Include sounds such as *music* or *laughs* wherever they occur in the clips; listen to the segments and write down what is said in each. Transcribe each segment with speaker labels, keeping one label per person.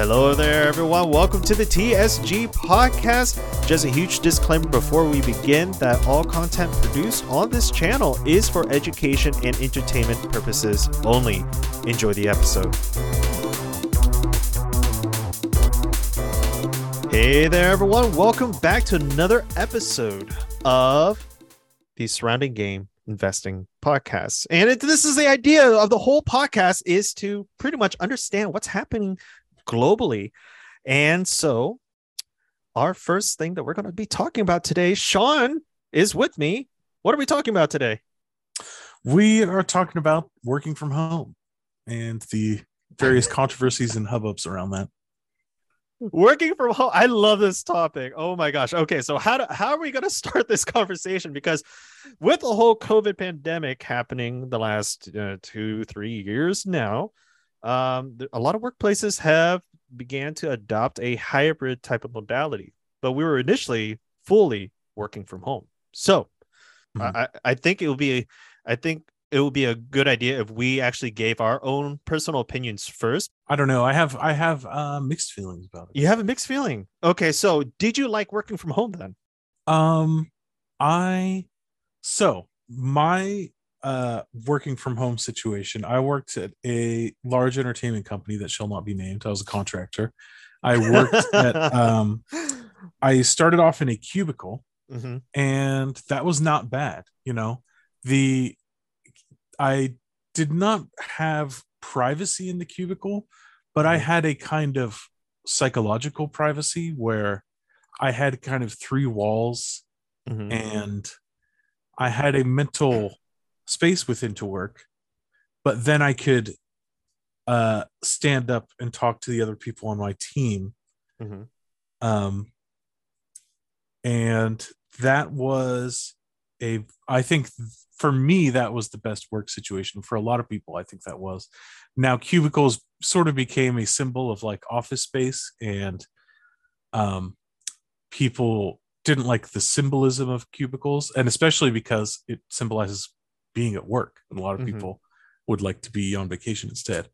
Speaker 1: Hello there, everyone. Welcome to the TSG podcast. Just a huge disclaimer before we begin that all content produced on this channel is for education and entertainment purposes only. Enjoy the episode. Hey there, everyone. Welcome back to another episode of the Surrounding Game Investing Podcast. And it, this is the idea of the whole podcast is to pretty much understand what's happening globally. And so, our first thing that we're going to be talking about today, Sean is with me. What are we talking about today?
Speaker 2: We are talking about working from home and the various *laughs* controversies and hubbubs around that.
Speaker 1: Working from home. I love this topic. Oh my gosh. Okay, so how do, how are we going *laughs* to start this conversation? Because with the whole COVID pandemic happening the last uh, two three years now, um, a lot of workplaces have began to adopt a hybrid type of modality, but we were initially fully working from home. So mm-hmm. I, I think it will be, I think it would be a good idea if we actually gave our own personal opinions first.
Speaker 2: I don't know. I have I have uh, mixed feelings about it.
Speaker 1: You have a mixed feeling. Okay, so did you like working from home then?
Speaker 2: Um, I so my uh working from home situation i worked at a large entertainment company that shall not be named i was a contractor i worked at *laughs* um i started off in a cubicle mm-hmm. and that was not bad you know the i did not have privacy in the cubicle but i mm-hmm. had a kind of psychological privacy where i had kind of three walls mm-hmm. and i had a mental space within to work but then i could uh stand up and talk to the other people on my team. Mm-hmm. um and that was a i think for me that was the best work situation. For a lot of people i think that was. Now cubicles sort of became a symbol of like office space and um people didn't like the symbolism of cubicles and especially because it symbolizes being at work and a lot of mm-hmm. people would like to be on vacation instead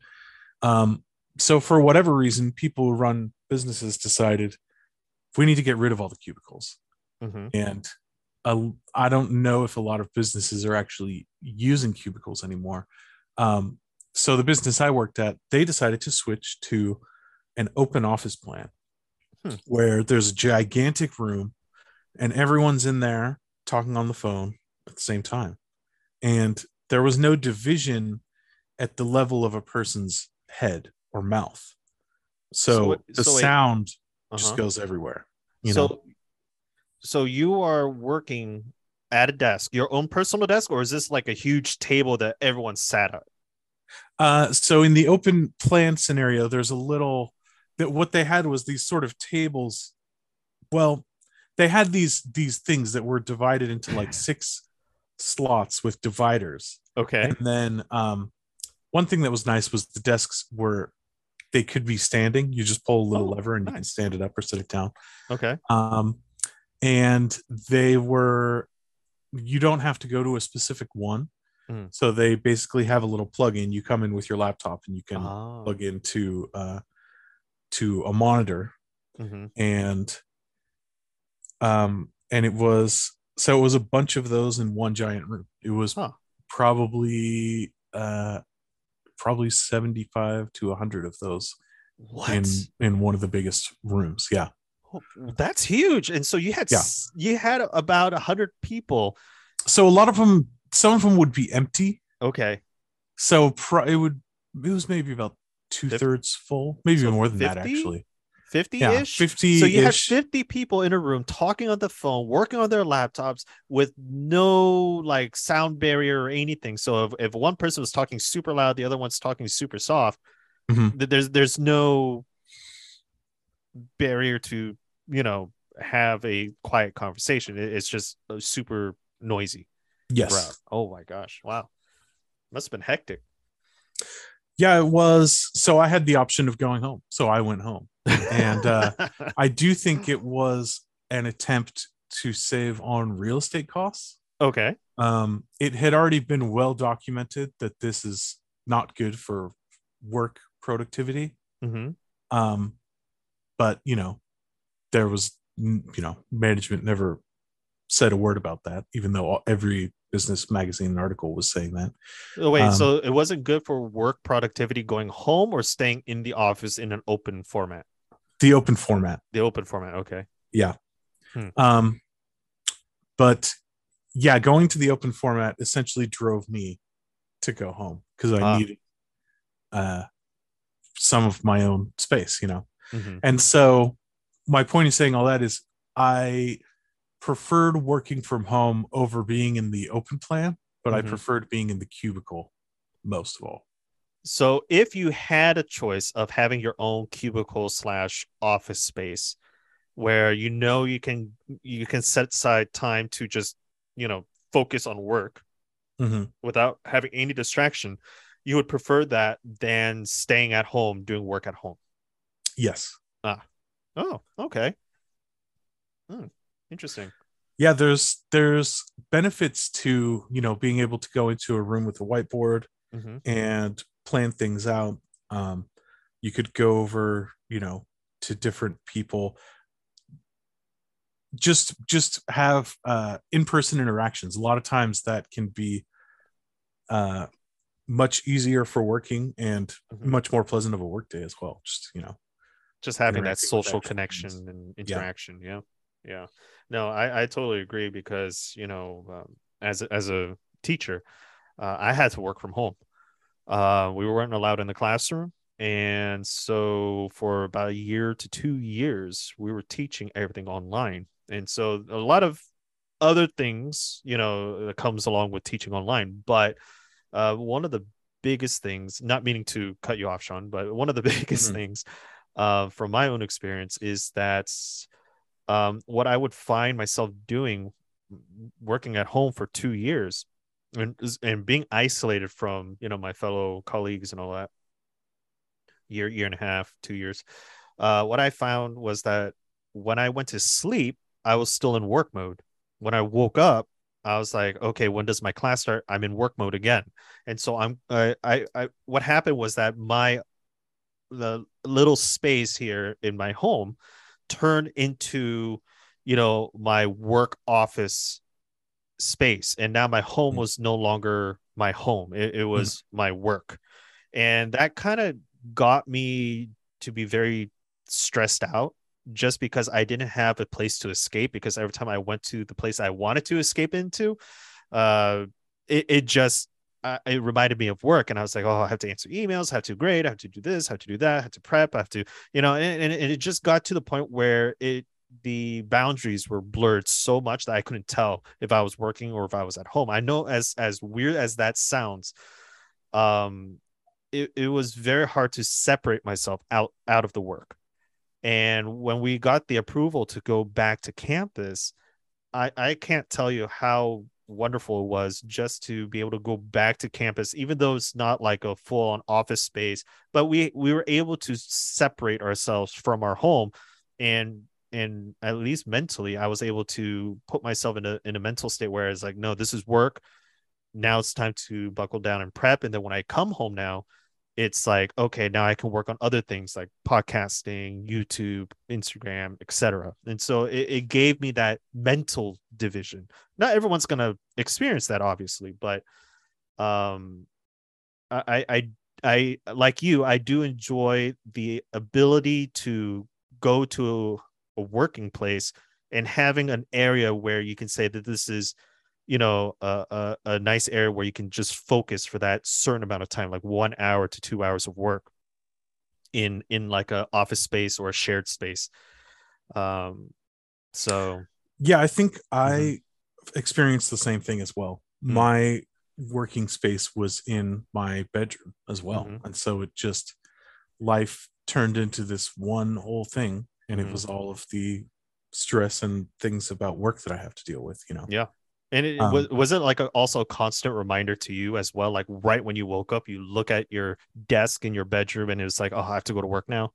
Speaker 2: um, so for whatever reason people who run businesses decided we need to get rid of all the cubicles mm-hmm. and uh, i don't know if a lot of businesses are actually using cubicles anymore um, so the business i worked at they decided to switch to an open office plan hmm. where there's a gigantic room and everyone's in there talking on the phone at the same time and there was no division at the level of a person's head or mouth so, so the so sound uh-huh. just goes everywhere you
Speaker 1: so
Speaker 2: know?
Speaker 1: so you are working at a desk your own personal desk or is this like a huge table that everyone sat at
Speaker 2: uh so in the open plan scenario there's a little that what they had was these sort of tables well they had these these things that were divided into like six slots with dividers.
Speaker 1: Okay.
Speaker 2: And then um, one thing that was nice was the desks were they could be standing. You just pull a little oh, lever and nice. you can stand it up or sit it down.
Speaker 1: Okay.
Speaker 2: Um, and they were you don't have to go to a specific one. Mm. So they basically have a little plug-in. You come in with your laptop and you can oh. plug into uh, to a monitor, mm-hmm. and um, and it was so it was a bunch of those in one giant room. It was huh. probably uh probably 75 to 100 of those what? in in one of the biggest rooms. Yeah.
Speaker 1: Oh, that's huge. And so you had yeah. you had about 100 people.
Speaker 2: So a lot of them some of them would be empty.
Speaker 1: Okay.
Speaker 2: So pro- it would it was maybe about two thirds full, maybe so more than 50? that actually.
Speaker 1: 50 ish.
Speaker 2: Yeah, 50
Speaker 1: So you had 50 people in a room talking on the phone, working on their laptops with no like sound barrier or anything. So if, if one person was talking super loud, the other one's talking super soft, mm-hmm. there's there's no barrier to, you know, have a quiet conversation. It's just super noisy.
Speaker 2: Yes. Crowd.
Speaker 1: Oh my gosh. Wow. Must have been hectic.
Speaker 2: Yeah, it was. So I had the option of going home. So I went home and uh, *laughs* I do think it was an attempt to save on real estate costs.
Speaker 1: Okay.
Speaker 2: Um, it had already been well documented that this is not good for work productivity. Mm-hmm. Um, but you know, there was you know management never said a word about that, even though every business magazine article was saying that.
Speaker 1: Oh, wait, um, so it wasn't good for work productivity going home or staying in the office in an open format?
Speaker 2: The open format.
Speaker 1: The open format. Okay.
Speaker 2: Yeah. Hmm. Um, but yeah, going to the open format essentially drove me to go home because I ah. needed uh, some of my own space, you know. Mm-hmm. And so my point in saying all that is I preferred working from home over being in the open plan, but mm-hmm. I preferred being in the cubicle most of all.
Speaker 1: So if you had a choice of having your own cubicle slash office space where you know you can you can set aside time to just you know focus on work mm-hmm. without having any distraction you would prefer that than staying at home doing work at home
Speaker 2: yes
Speaker 1: ah oh okay hmm. Interesting.
Speaker 2: Yeah there's there's benefits to you know being able to go into a room with a whiteboard mm-hmm. and plan things out. Um you could go over you know to different people. Just just have uh, in-person interactions. A lot of times that can be uh, much easier for working and mm-hmm. much more pleasant of a workday as well. Just you know
Speaker 1: just having that social connection. and interaction. Yeah. yeah. Yeah no i i totally agree because you know um, as as a teacher uh, i had to work from home. Uh, we weren't allowed in the classroom. And so for about a year to two years we were teaching everything online. And so a lot of other things you know that comes along with teaching online. But uh, one of the biggest things not meaning to cut you off sean but one of the *laughs* biggest mm-hmm. things uh, from my own experience is that um, what i would find myself doing working at home for two years and, and being isolated from you know my fellow colleagues and all that year year and a half two years uh, what i found was that when i went to sleep I was still in work mode. When I woke up, I was like, okay, when does my class start? I'm in work mode again. And so I'm I I, I what happened was that my the little space here in my home turned into you know my work office space and now my home mm. was no longer my home it, it was mm-hmm. my work and that kind of got me to be very stressed out just because I didn't have a place to escape because every time I went to the place I wanted to escape into, uh, it, it just uh, it reminded me of work and I was like, oh, I have to answer emails, I have to grade, I have to do this, I have to do that, I have to prep, I have to, you know, and, and, and it just got to the point where it the boundaries were blurred so much that I couldn't tell if I was working or if I was at home. I know as as weird as that sounds, um, it, it was very hard to separate myself out out of the work and when we got the approval to go back to campus, I, I can't tell you how wonderful it was just to be able to go back to campus, even though it's not like a full on office space, but we, we were able to separate ourselves from our home and and at least mentally i was able to put myself in a, in a mental state where it's like no this is work. Now it's time to buckle down and prep and then when i come home now it's like okay now i can work on other things like podcasting youtube instagram etc and so it, it gave me that mental division. Not everyone's going to experience that obviously but um i i i like you i do enjoy the ability to go to a working place and having an area where you can say that this is you know a, a, a nice area where you can just focus for that certain amount of time like one hour to two hours of work in in like a office space or a shared space um so
Speaker 2: yeah i think i mm-hmm. experienced the same thing as well mm-hmm. my working space was in my bedroom as well mm-hmm. and so it just life turned into this one whole thing and it mm-hmm. was all of the stress and things about work that i have to deal with you know
Speaker 1: yeah and it um, was was it like a, also a constant reminder to you as well? Like right when you woke up, you look at your desk in your bedroom, and it was like, oh, I have to go to work now.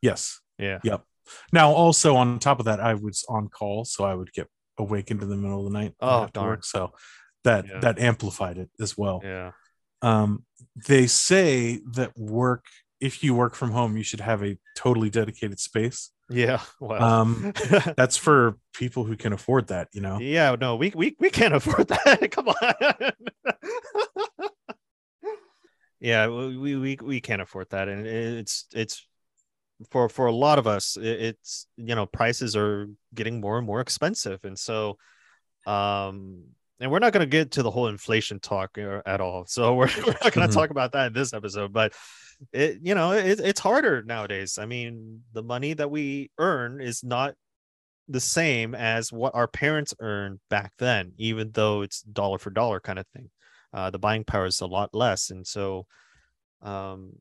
Speaker 2: Yes.
Speaker 1: Yeah.
Speaker 2: Yep. Now, also on top of that, I was on call, so I would get awakened in the middle of the night.
Speaker 1: Oh, darn!
Speaker 2: Work, so that yeah. that amplified it as well.
Speaker 1: Yeah.
Speaker 2: Um, they say that work if you work from home, you should have a totally dedicated space.
Speaker 1: Yeah. *laughs* Well.
Speaker 2: Um, *laughs* that's for people who can afford that, you know.
Speaker 1: yeah. No, we we we can't afford *laughs* that. Come on. yeah, we, we we we can't afford that, and it's it's for for a lot of us, it's you know prices are getting more and more expensive, and so um. And we're not going to get to the whole inflation talk at all, so we're, *laughs* we're not going to
Speaker 2: Mhm.
Speaker 1: talk about that in this episode. But it, you know, it, it's harder nowadays. I mean, the money that we earn is not the same as what our parents earned back then, even though it's dollar for dollar kind of thing. Uh, the buying power is a lot less, and so um,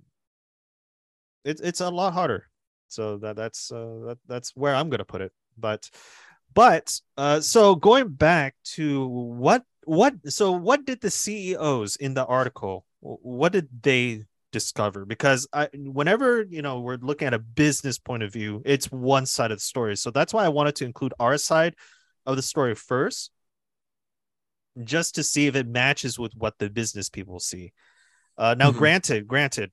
Speaker 1: it's it's a lot harder. So that that's uh, that that's where I'm gonna put it. But but uh, so going back to what what so what did the CEOs in the article what did they discover? Because I whenever you know we're looking at a business point of view it's one side of the story. So that's why I wanted to include our side of the story first just to see if it matches with what the business people see. Uh, now
Speaker 2: Mhm.
Speaker 1: granted granted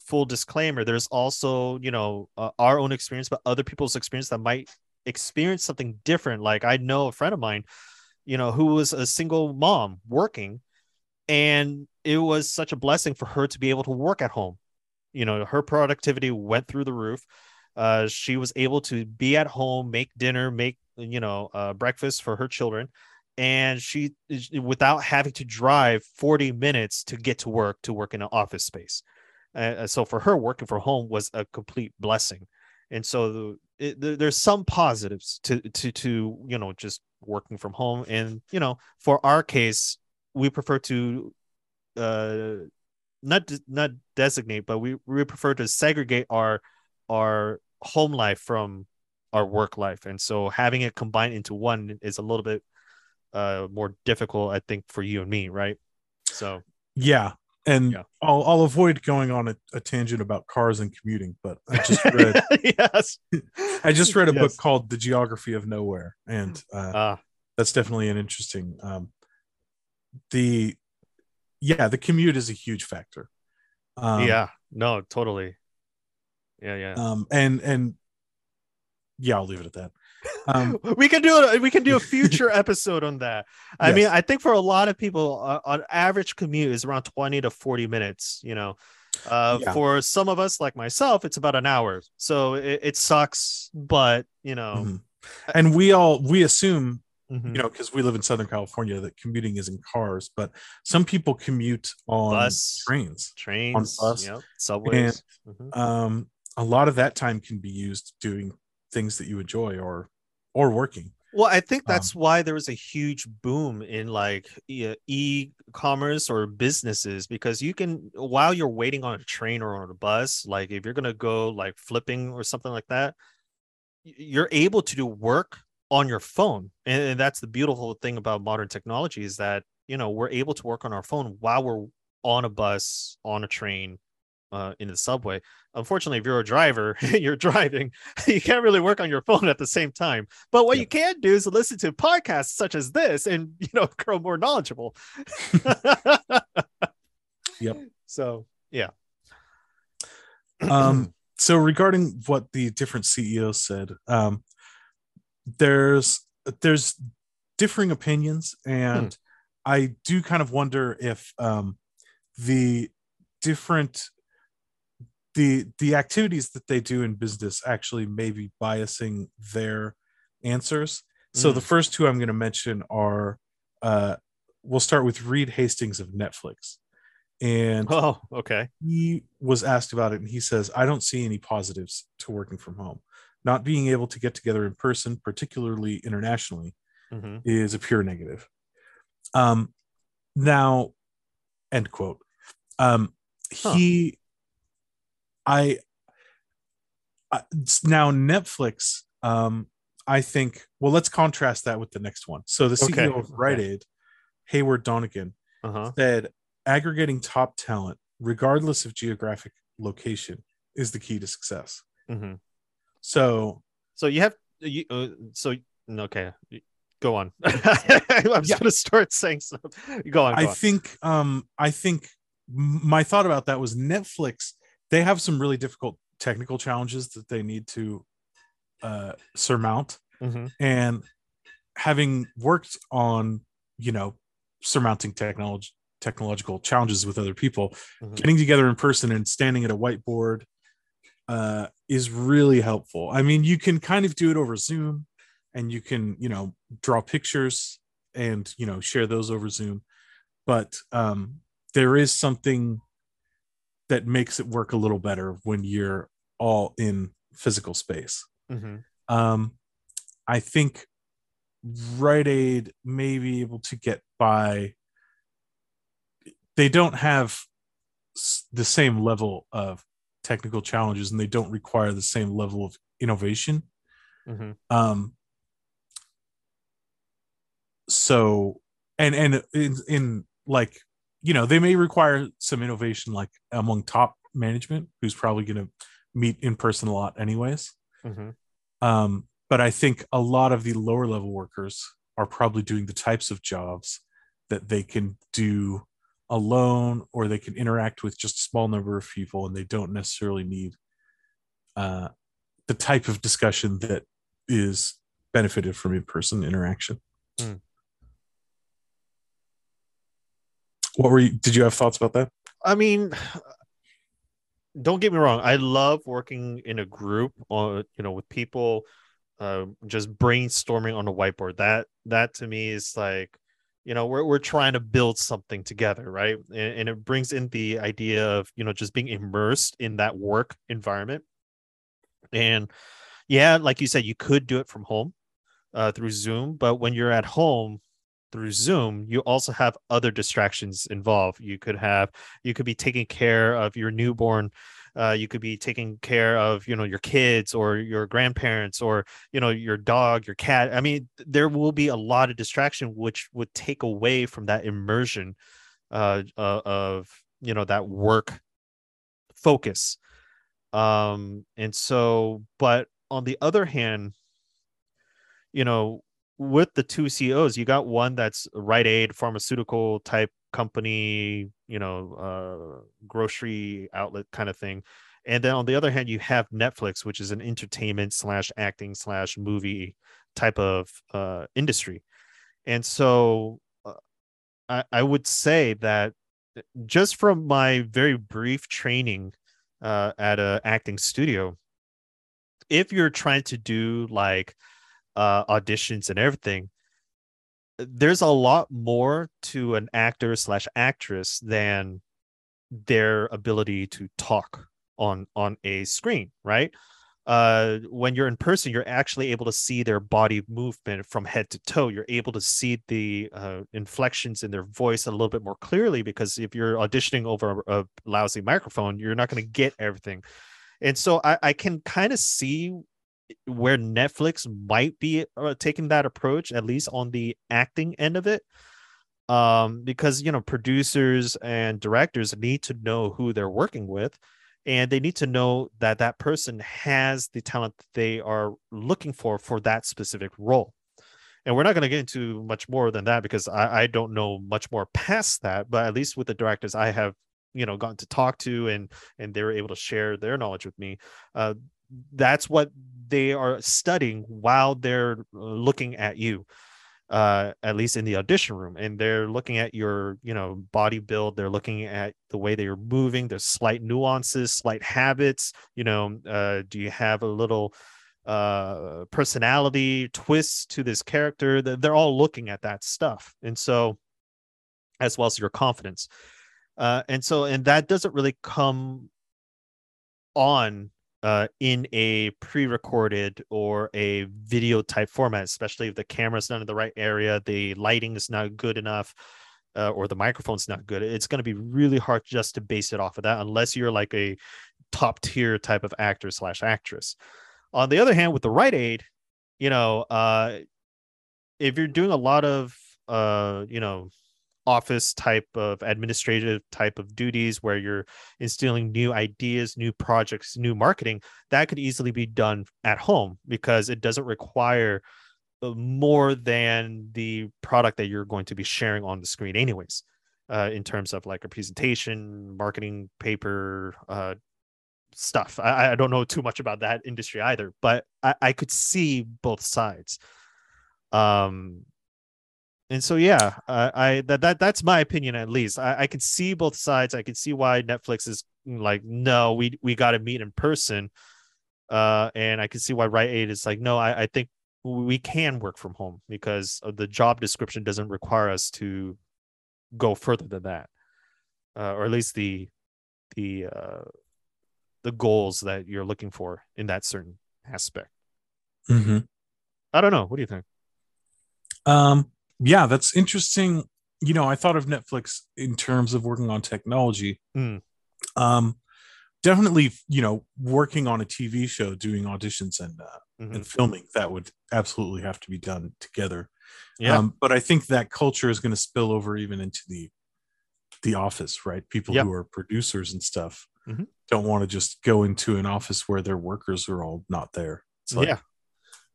Speaker 1: full disclaimer there's also you know uh, our own experience but other people's experience that might experience something different. Like i know a friend of mine you know who was a single mom working and it was such a blessing for her to be able to work at home. You know her productivity went through the roof. Uh, she was able to be at home make dinner make you know uh, breakfast for her children. And she without having to drive 40 minutes to get to work to work in an office space. Uh, so for her working from home was a complete blessing. And so the, it, there- there's some positives to to to you know just working from home. And you know for our case we prefer to uh not not designate but we we prefer to segregate our our home life from our work life. And so having it combined into one is a little bit uh more difficult i think for you and me right? So
Speaker 2: Yeah. And
Speaker 1: Yeah.
Speaker 2: I'll, I'll avoid going on a, a tangent about cars and commuting, but I just read *laughs*
Speaker 1: yes *laughs*
Speaker 2: I just read a
Speaker 1: Yes.
Speaker 2: book called The Geography of Nowhere, and uh,
Speaker 1: Ah,
Speaker 2: that's definitely an interesting. Um, the yeah, the commute is a huge factor. Um,
Speaker 1: yeah no totally yeah yeah
Speaker 2: Um, and and yeah, I'll leave it at that. Um, *laughs*
Speaker 1: we can do it. We can do a future *laughs* episode on that. I mean, I think for a lot of people, uh, on average commute is around twenty to forty minutes. You know, uh,
Speaker 2: Yeah.
Speaker 1: for some of us, like myself, it's about an hour. So it, it sucks, but you know,
Speaker 2: mhm. and we all we assume
Speaker 1: mhm.
Speaker 2: you know because we live in Southern California that commuting is in cars, but some people commute on
Speaker 1: Bus.
Speaker 2: trains.
Speaker 1: trains,
Speaker 2: bus.
Speaker 1: yep, subways. Mhm.
Speaker 2: Um, a lot of that time can be used doing things that you enjoy or or working.
Speaker 1: Well, I think
Speaker 2: Um,
Speaker 1: that's why there was a huge boom in like e- e-commerce or businesses because you can while you're waiting on a train or on a bus, like if you're gonna go like flipping or something like that, you're able to do work on your phone, and, and that's the beautiful thing about modern technology is that you know we're able to work on our phone while we're on a bus, on a train, uh, in the subway. Unfortunately, if you're a driver, *laughs* you're driving, *laughs* you can't really work on your phone at the same time. But what
Speaker 2: Yeah.
Speaker 1: you can do is listen to podcasts such as this and *laughs* you know grow more knowledgeable.
Speaker 2: Yep.
Speaker 1: So yeah. *clears throat*
Speaker 2: Um, so regarding what the different CEOs said, um, there's there's differing opinions, and I do kind of wonder if um, the different the the activities that they do in business actually may be biasing their answers. So
Speaker 1: Mm.
Speaker 2: the first two I'm going to mention are uh, we'll start with Reed Hastings of Netflix, and
Speaker 1: oh, okay.
Speaker 2: he was asked about it and he says i don't see any positives to working from home not being able to get together in person particularly internationally
Speaker 1: Mhm.
Speaker 2: is a pure negative um now end quote um
Speaker 1: Huh.
Speaker 2: he i I- now netflix um i think well let's contrast that with the next one so the ceo
Speaker 1: Okay,
Speaker 2: of rite aid heyward donigan
Speaker 1: Uh-huh.
Speaker 2: said aggregating top talent, regardless of geographic location, is the key to success.
Speaker 1: hmm
Speaker 2: So
Speaker 1: So you have you uh, so okay. Go on. *laughs* *laughs* I'm
Speaker 2: Yeah.
Speaker 1: gonna start saying stuff. Go on. Go
Speaker 2: I
Speaker 1: on.
Speaker 2: think um I think my thought about that was Netflix they have some really difficult technical challenges that they need to uh, surmount.
Speaker 1: Mhm.
Speaker 2: And having worked on, you know, surmounting technology technological challenges with other people,
Speaker 1: Mhm.
Speaker 2: getting together in person and standing at a whiteboard uh, is really helpful. I mean, you can kind of do it over Zoom, and you can, you know, draw pictures and you know share those over Zoom, but um, there is something that makes it work a little better when you're all in physical space.
Speaker 1: Mhm.
Speaker 2: Um, I think Rite Aid may be able to get by. They don't have the same level of technical challenges, and they don't require the same level of innovation.
Speaker 1: Mhm.
Speaker 2: Um, so, and and in, in like you know they may require some innovation, like among top management, who's probably going to meet in person a lot, anyways.
Speaker 1: Mhm.
Speaker 2: Um, but I think a lot of the lower level workers are probably doing the types of jobs that they can do alone or they can interact with just a small number of people and they don't necessarily need uh, the type of discussion that is benefited from in-person interaction.
Speaker 1: Hmm.
Speaker 2: What were you did you have thoughts about that?
Speaker 1: I mean, don't get me wrong. I love working in a group, or you know, with people, uh, just brainstorming on a whiteboard. That that to me is like, you know, we're we're trying to build something together, right? And, and it brings in the idea of you know just being immersed in that work environment. And yeah, like you said, you could do it from home, uh, through Zoom. But when you're at home through Zoom, you also have other distractions involved. You could have you could be taking care of your newborn uh, you could be taking care of you know your kids or your grandparents or you know your dog your cat i mean there will be a lot of distraction which would take away from that immersion uh, uh, of you know that work focus um and so but on the other hand you know with the two CEOs, you got one that's Rite Aid pharmaceutical type company, you know, uh, grocery outlet kind of thing. And then on the other hand, you have Netflix, which is an entertainment slash acting slash movie type of uh, industry. And so uh, I, I would say that just from my very brief training uh, at a acting studio, if you're trying to do like uh, auditions and everything, there's a lot more to an actor slash actress than their ability to talk on on a screen, right? Uh, when you're in person, you're actually able to see their body movement from head to toe. You're able to see the uh, inflections in their voice a little bit more clearly because if you're auditioning over a, a lousy microphone, you're not going to get everything. And so I, I can kind of see where Netflix might be uh, taking that approach, at least on the acting end of it. Um, because you know, producers and directors need to know who they're working with, and they need to know that that person has the talent that they are looking for for that specific role. And we're not going to get into much more than that because I, I don't know much more past that. But at least with the directors I have, you know, gotten to talk to and and they were able to share their knowledge with me. Uh, that's what they are studying while they're uh, looking at you uh at least in the audition room. And they're looking at your you know body build. They're looking at the way that you're moving. There's slight nuances slight habits you know uh do you have a little uh personality twists to this character? They're- all looking at that stuff. And so as well as your confidence. Uh and so and that doesn't really come on uh, in a pre-recorded or a video type format, especially if the camera's not in the right area, the lighting is not good enough, uh, or the microphone's not good. It's going to be really hard just to base it off of that, unless you're like a top tier type of actor slash actress. On the other hand, with the Rite Aid, you know, uh, if you're doing a lot of, uh, you know, office type of administrative type of duties where you're instilling new ideas, new projects, new marketing, that could easily be done at home because it doesn't require uh, more than the product that you're going to be sharing on the screen, anyways. Uh, in terms of like a presentation, marketing paper, uh, stuff. I, I don't know too much about that industry either, but I, I could see both sides. Um, and so yeah, I, I that that that's my opinion at least. I, I can see both sides. I can see why Netflix is like, no, we we got to meet in person. Uh, and I can see why Rite Aid is like, no, I, I think we can work from home because the job description doesn't require us to go further than that, uh, or at least the the uh, the goals that you're looking for in that certain aspect.
Speaker 2: Mm-hmm.
Speaker 1: I don't know. What do you think?
Speaker 2: Um, yeah, that's interesting. You know, I thought of Netflix in terms of working on technology.
Speaker 1: Mm.
Speaker 2: Um, definitely, you know, working on a TV show, doing auditions and uh,
Speaker 1: Mhm.
Speaker 2: and filming that would absolutely have to be done together.
Speaker 1: Yeah.
Speaker 2: Um, but I think that culture is going to spill over even into the the office, right? People
Speaker 1: Yeah.
Speaker 2: who are producers and stuff
Speaker 1: Mhm.
Speaker 2: don't want to just go into an office where their workers are all not there. It's like,
Speaker 1: yeah.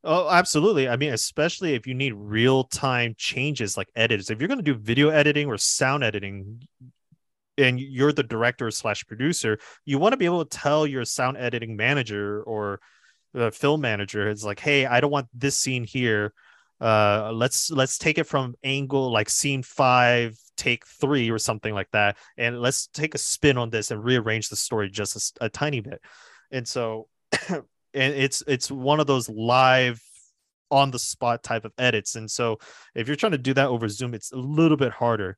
Speaker 1: Oh, absolutely. I mean, especially if you need real time changes like edits. If you're going to do video editing or sound editing, and you're the director slash producer, you want to be able to tell your sound editing manager or the film manager, it's like, hey, I don't want this scene here. Uh, let's let's take it from angle like scene five, take three, or something like that, and let's take a spin on this and rearrange the story just a tiny bit. And so, *clears throat* and it's it's one of those live on the spot type of edits. And so, if you're trying to do that over Zoom, it's a little bit harder.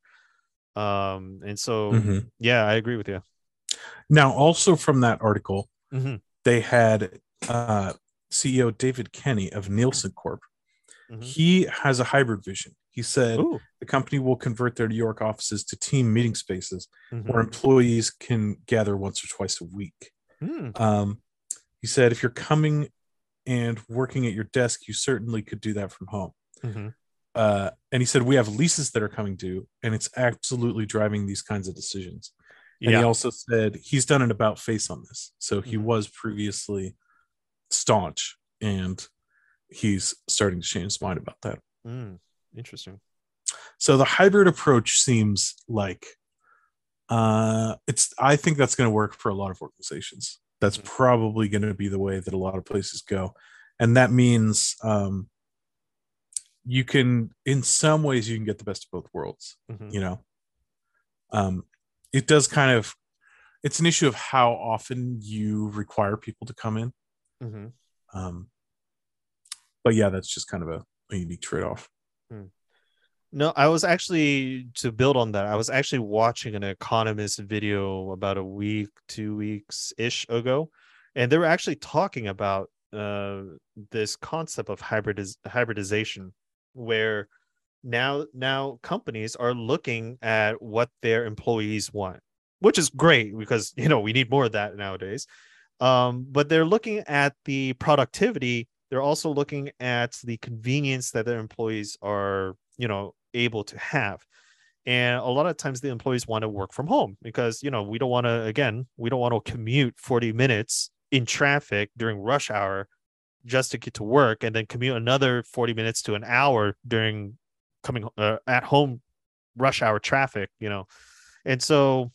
Speaker 1: Um, and so,
Speaker 2: Mhm.
Speaker 1: yeah, I agree with you.
Speaker 2: Now, also from that article,
Speaker 1: Mhm.
Speaker 2: they had uh, CEO David Kenny of Nielsen Corp.
Speaker 1: Mhm.
Speaker 2: He has a hybrid vision. He said
Speaker 1: Ooh.
Speaker 2: the company will convert their New York offices to team meeting spaces where employees can gather once or twice a week.
Speaker 1: Hmm.
Speaker 2: Um, he said if you're coming and working at your desk, you certainly could do that from home.
Speaker 1: Mhm.
Speaker 2: Uh, and he said we have leases that are coming due, and it's absolutely driving these kinds of decisions. And
Speaker 1: Yeah.
Speaker 2: he also said he's done an about face on this. So he
Speaker 1: Mhm.
Speaker 2: was previously staunch and he's starting to change his mind about that.
Speaker 1: Mm, interesting.
Speaker 2: So the hybrid approach seems like uh it's I think that's going to work for a lot of organizations. That's
Speaker 1: Mhm.
Speaker 2: probably going to be the way that a lot of places go. And that means um you can in some ways you can get the best of both worlds
Speaker 1: Mhm.
Speaker 2: you know um it does kind of it's an issue of how often you require people to come in
Speaker 1: Mhm.
Speaker 2: um but yeah that's just kind of a, a unique trade-off
Speaker 1: No, I was actually to build on that. I was actually watching an economist video about a week, two weeks ish ago, and they were actually talking about uh, this concept of hybridiz- hybridization, where now now companies are looking at what their employees want, which is great because you know we need more of that nowadays. Um, but they're looking at the productivity. They're also looking at the convenience that their employees are, you know, able to have. And a lot of times the employees want to work from home because, you know, we don't want to, again, we don't want to commute 40 minutes in traffic during rush hour just to get to work and then commute another 40 minutes to an hour during coming uh, at home rush hour traffic, you know. And so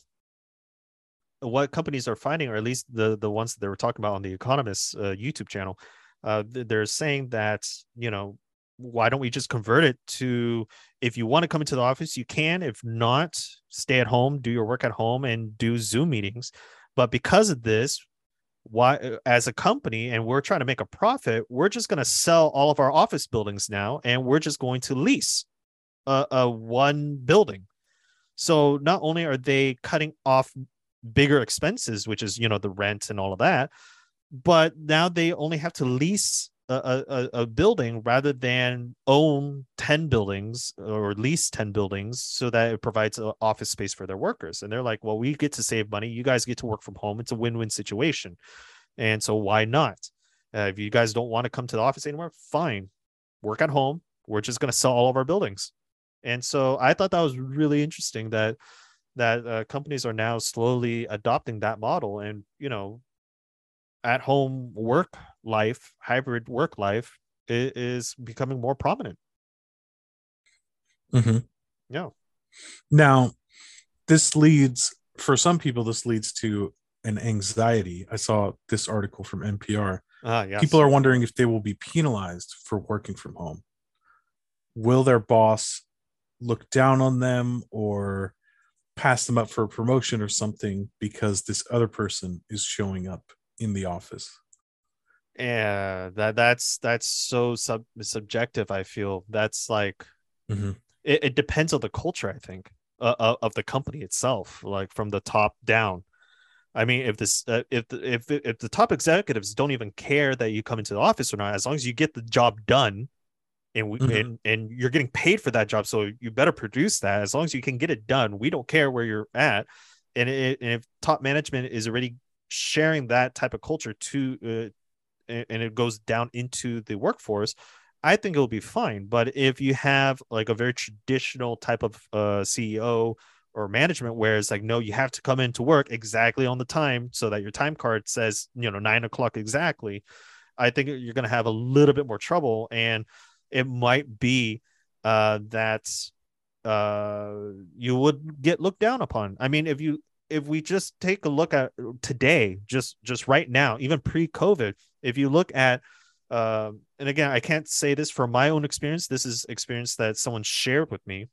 Speaker 1: what companies are finding, or at least the the ones that they were talking about on the Economist uh, YouTube channel, uh, they're saying that you know why don't we just convert it to if you want to come into the office you can. If not stay at home do your work at home and do zoom meetings. But because of this why as a company and we're trying to make a profit we're just going to sell all of our office buildings now and we're just going to lease a, a one building. So not only are they cutting off bigger expenses which is you know the rent and all of that but now they only have to lease a, a, a building rather than own 10 buildings or lease 10 buildings so that it provides an office space for their workers. And they're like well we get to save money. You guys get to work from home. It's a win-win situation. And so why not? Uh, if you guys don't want to come to the office anymore fine. Work at home. We're just going to sell all of our buildings. And so i thought that was really interesting that that uh, companies are now slowly adopting that model and you know at home work life, hybrid work life is becoming more prominent.
Speaker 2: Mm-hmm.
Speaker 1: Yeah.
Speaker 2: Now, this leads for some people. This leads to an anxiety. I saw this article from NPR.
Speaker 1: Ah, yes.
Speaker 2: People are wondering if they will be penalized for working from home. Will their boss look down on them or pass them up for a promotion or something because this other person is showing up in the office?
Speaker 1: Yeah that that's that's so sub subjective i feel that's like
Speaker 2: Mhm.
Speaker 1: it, it depends on the culture i think uh, of- of the company itself like from the top down i mean if this uh, if the, if if the top executives don't even care that you come into the office or not as long as you get the job done and we
Speaker 2: Mhm.
Speaker 1: and, and you're getting paid for that job so you better produce that as long as you can get it done we don't care where you're at and, it, and if top management is already sharing that type of culture to uh, and it goes down into the workforce i think it'll be fine. But if you have like a very traditional type of uh, ceo or management where it's like no you have to come into work exactly on the time so that your time card says you know nine o'clock exactly i think you're going to have a little bit more trouble. And it might be uh, that uh, you would get looked down upon. I mean if you if we just take a look at today just just right now even pre-covid if you look at um and again i can't say this from my own experience this is experience that someone shared with me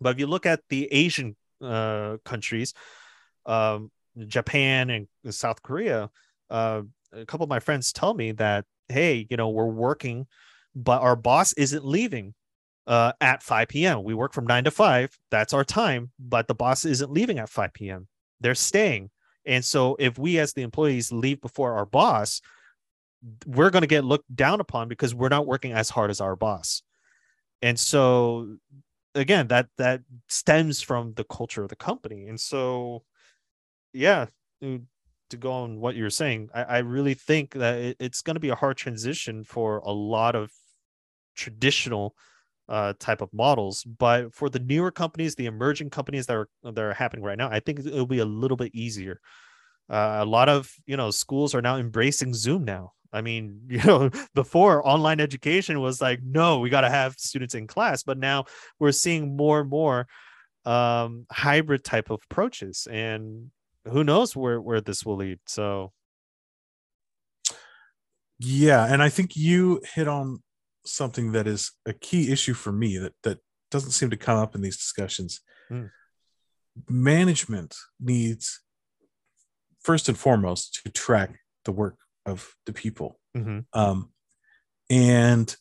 Speaker 1: but if you look at the asian uh countries um japan and south korea uh a couple of my friends tell me that hey you know we're working but our boss isn't leaving uh, at 5 p.m. We work from 9 to 5. That's our time, but the boss isn't leaving at 5 p.m. They're staying. And so if we as the employees leave before our boss, we're going to get looked down upon because we're not working as hard as our boss. And so again, that that stems from the culture of the company. And so yeah, to go on what you're saying, I, I really think that it, it's going to be a hard transition for a lot of traditional uh, type of models. But for the newer companies, the emerging companies that are that are happening right now, I think it'll be a little bit easier. Uh, a lot of you know schools are now embracing Zoom now. I mean, *laughs* you know, before online education was like, no, we got to have students in class, but now we're seeing more and more um, hybrid type of approaches, and who knows where where this will lead. So
Speaker 2: Yeah, and I think you hit on something that is a key issue for me that that doesn't seem to come up in these discussions.
Speaker 1: Hmm.
Speaker 2: Management needs first and foremost to track the work of the people.
Speaker 1: mhm,
Speaker 2: Um, and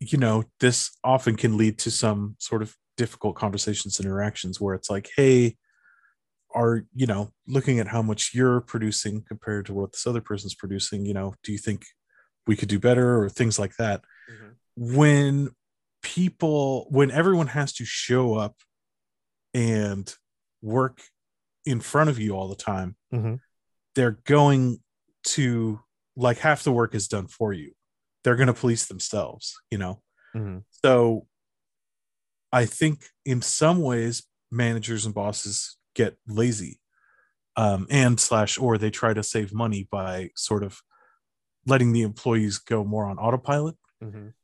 Speaker 2: you know, this often can lead to some sort of difficult conversations and interactions where it's like, hey, are you know looking at how much you're producing compared to what this other person's producing you know do you think we could do better or things like that
Speaker 1: mhm,
Speaker 2: when people when everyone has to show up and work in front of you all the time
Speaker 1: mhm.
Speaker 2: they're going to like half the work is done for you they're going to police themselves you know
Speaker 1: Mhm.
Speaker 2: so i think in some ways managers and bosses get lazy um, and slash or they try to save money by sort of letting the employees go more on autopilot
Speaker 1: Mhm.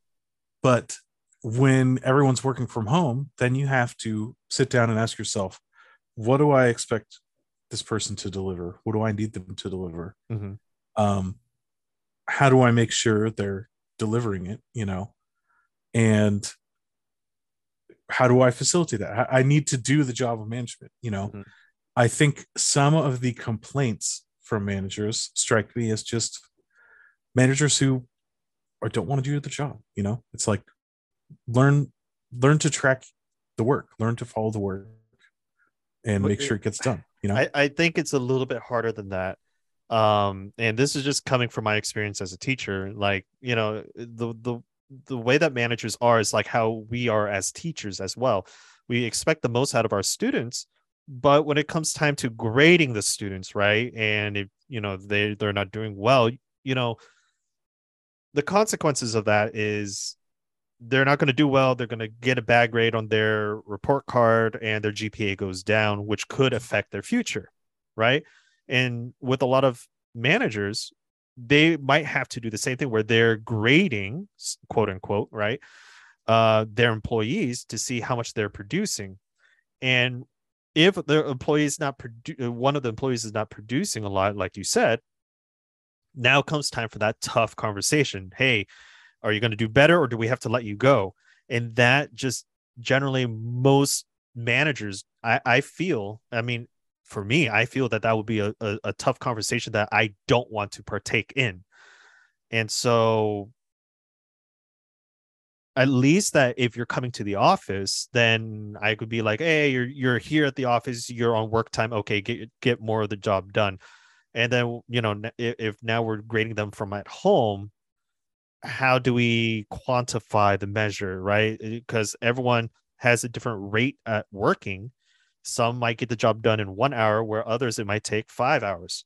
Speaker 2: But when everyone's working from home, then you have to sit down and ask yourself, what do I expect this person to deliver? What do I need them to deliver?
Speaker 1: Mhm.
Speaker 2: Um, how do I make sure they're delivering it? You know, and how do I facilitate that? I need to do the job of management. You know,
Speaker 1: Mhm.
Speaker 2: I think some of the complaints from managers strike me as just managers who or don't want to do the job you know it's like learn learn to track the work learn to follow the work and make sure it gets done you know
Speaker 1: I, I think it's a little bit harder than that. Um, and this is just coming from my experience as a teacher. Like, you know, the the the way that managers are is like how we are as teachers as well. We expect the most out of our students, but when it comes time to grading the students, right? And if you know they they're not doing well, you know, the consequences of that is they're not going to do well. They're going to get a bad grade on their report card and their GPA goes down, which could affect their future. Right. And with a lot of managers, they might have to do the same thing where they're grading, quote unquote, right, uh, their employees to see how much they're producing. And if the employee is not produ- one of the employees is not producing a lot, like you said, now comes time for that tough conversation. Hey, are you going to do better or do we have to let you go? And that just generally most managers, I, I feel, I mean, for me, I feel that that would be a, a, a tough conversation that I don't want to partake in. And so at least that if you're coming to the office, then I could be like, hey, you're you're here at the office, you're on work time. Okay, get get more of the job done. And then you know, if, if now we're grading them from at home, how do we quantify the measure, right? Because everyone has a different rate at working. Some might get the job done in one hour, where others it might take five hours.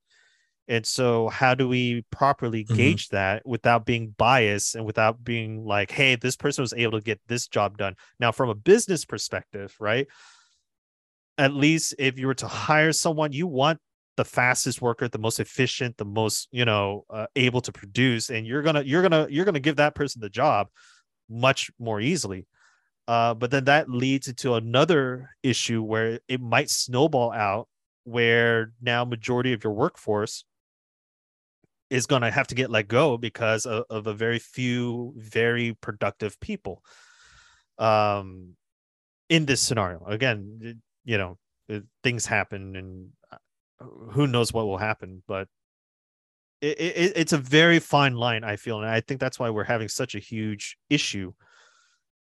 Speaker 1: And so, how do we properly mm-hmm. gauge that without being biased and without being like, hey, this person was able to get this job done? Now, from a business perspective, right? At least if you were to hire someone, you want the fastest worker, the most efficient, the most you know uh, able to produce, and you're gonna you're gonna you're gonna give that person the job much more easily. Uh, but then that leads into another issue where it might snowball out, where now majority of your workforce is going to have to get let go because of, of, a very few very productive people um in this scenario again you know things happen and who knows what will happen but it, it, it's a very fine line i feel and i think that's why we're having such a huge issue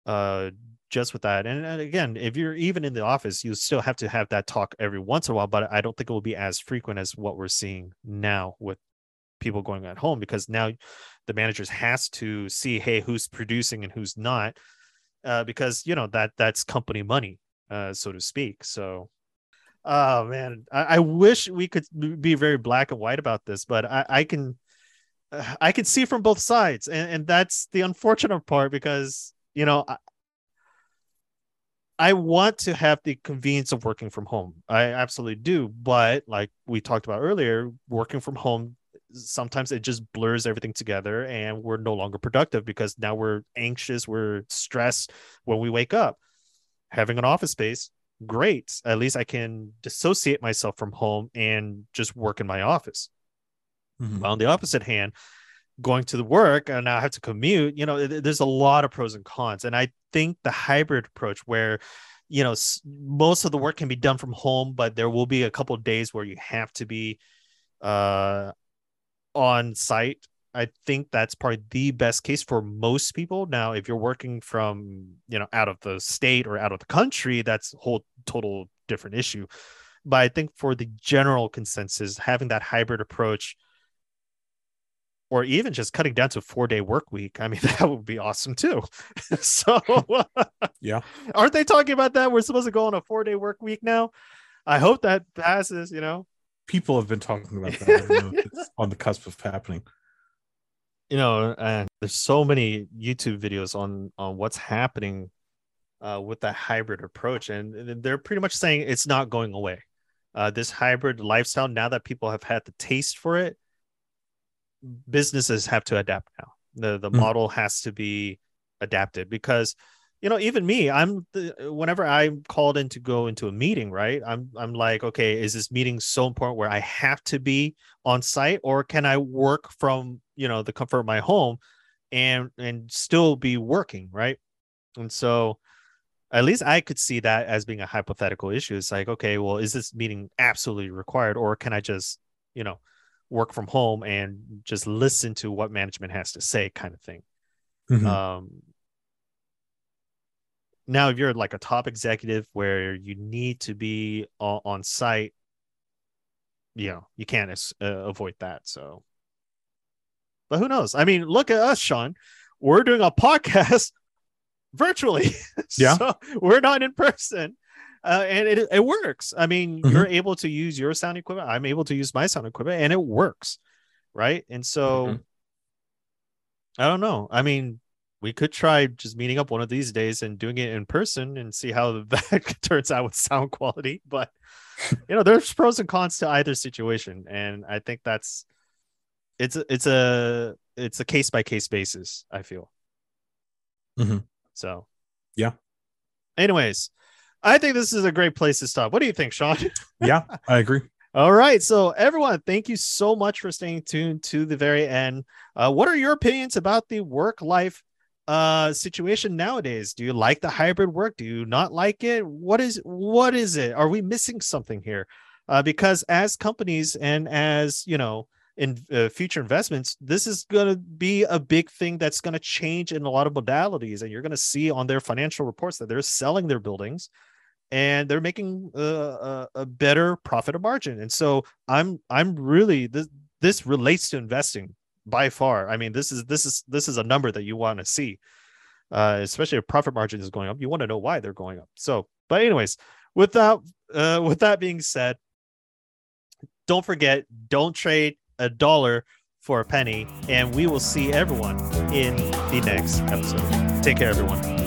Speaker 1: uh just with that. And, and again if you're even in the office you still have to have that talk every once in a while but i don't think it will be as frequent as what we're seeing now with people going at home because now the managers has to see hey who's producing and who's not uh, because you know that that's company money uh, so to speak. So oh man I, I, wish we could be very black and white about this but i, I can i can see from both sides and, and that's the unfortunate part because you know I, I want to have the convenience of working from home. I absolutely do. But like we talked about earlier, working from home sometimes it just blurs everything together and we're no longer productive because now we're anxious, we're stressed when we wake up. Having an office space, great. At least I can dissociate myself from home and just work in my office. Mm-hmm. On the opposite hand, going to the work and now I have to commute, you know, there's a lot of pros and cons. And I think the hybrid approach where you know most of the work can be done from home but there will be a couple days where you have to be uh on site I think that's probably the best case for most people. Now, if you're working from, you know, out of the state or out of the country, that's a whole total different issue. But I think for the general consensus, having that hybrid approach or even just cutting down to a four day work week, I mean, *laughs* that would be awesome too. *laughs* so, *laughs*
Speaker 2: yeah.
Speaker 1: Aren't they talking about that? We're supposed to go on a four day work week now. I hope that passes, you know
Speaker 2: people have been talking about that. it's on the cusp of happening.
Speaker 1: You know, and there's so many YouTube videos on on what's happening uh, with that hybrid approach, and they're pretty much saying it's not going away. Uh, this hybrid lifestyle, now that people have had the taste for it, businesses have to adapt now. The the mm. model has to be adapted because you know even me i'm the, whenever i'm called in to go into a meeting right i'm i'm like okay is this meeting so important where i have to be on site or can i work from you know the comfort of my home and and still be working right? And so at least i could see that as being a hypothetical issue. It's like okay well is this meeting absolutely required or can i just you know work from home and just listen to what management has to say kind of thing. Mm-hmm. um now if you're like a top executive where you need to be on, on site you know you can't uh, avoid that so. But who knows? I mean look at us sean. We're doing a podcast *laughs* virtually *laughs*
Speaker 2: yeah.
Speaker 1: so we're not in person uh, and it, it works. I mean mm-hmm. you're able to use your sound equipment i'm able to use my sound equipment and it works right? And so mm-hmm. i don't know. I mean we could try just meeting up one of these days and doing it in person and see how *laughs* that turns out with sound quality. But *laughs* you know, there's pros and cons to either situation, and I think that's it's a, it's a it's a case by case basis. I feel.
Speaker 2: Mm-hmm.
Speaker 1: So,
Speaker 2: yeah.
Speaker 1: Anyways, I think this is a great place to stop. What do you think, Sean? *laughs*
Speaker 2: yeah, I agree.
Speaker 1: All right. So, everyone, thank you so much for staying tuned to the very end. Uh, what are your opinions about the work life uh, situation nowadays? Do you like the hybrid work? Do you not like it? What is what is it? Are we missing something here? Uh, because as companies and as you know, in uh, future investments, this is going to be a big thing that's going to change in a lot of modalities, and you're going to see on their financial reports that they're selling their buildings and they're making a, better profit margin. And so I'm I'm really this this relates to investing by far. I mean, this is this is this is a number that you want to see, uh, especially if profit margin is going up. You want to know why they're going up. So, but anyways, without uh, with that being said, don't forget, don't trade a dollar for a penny, and we will see everyone in the next episode. Take care, everyone.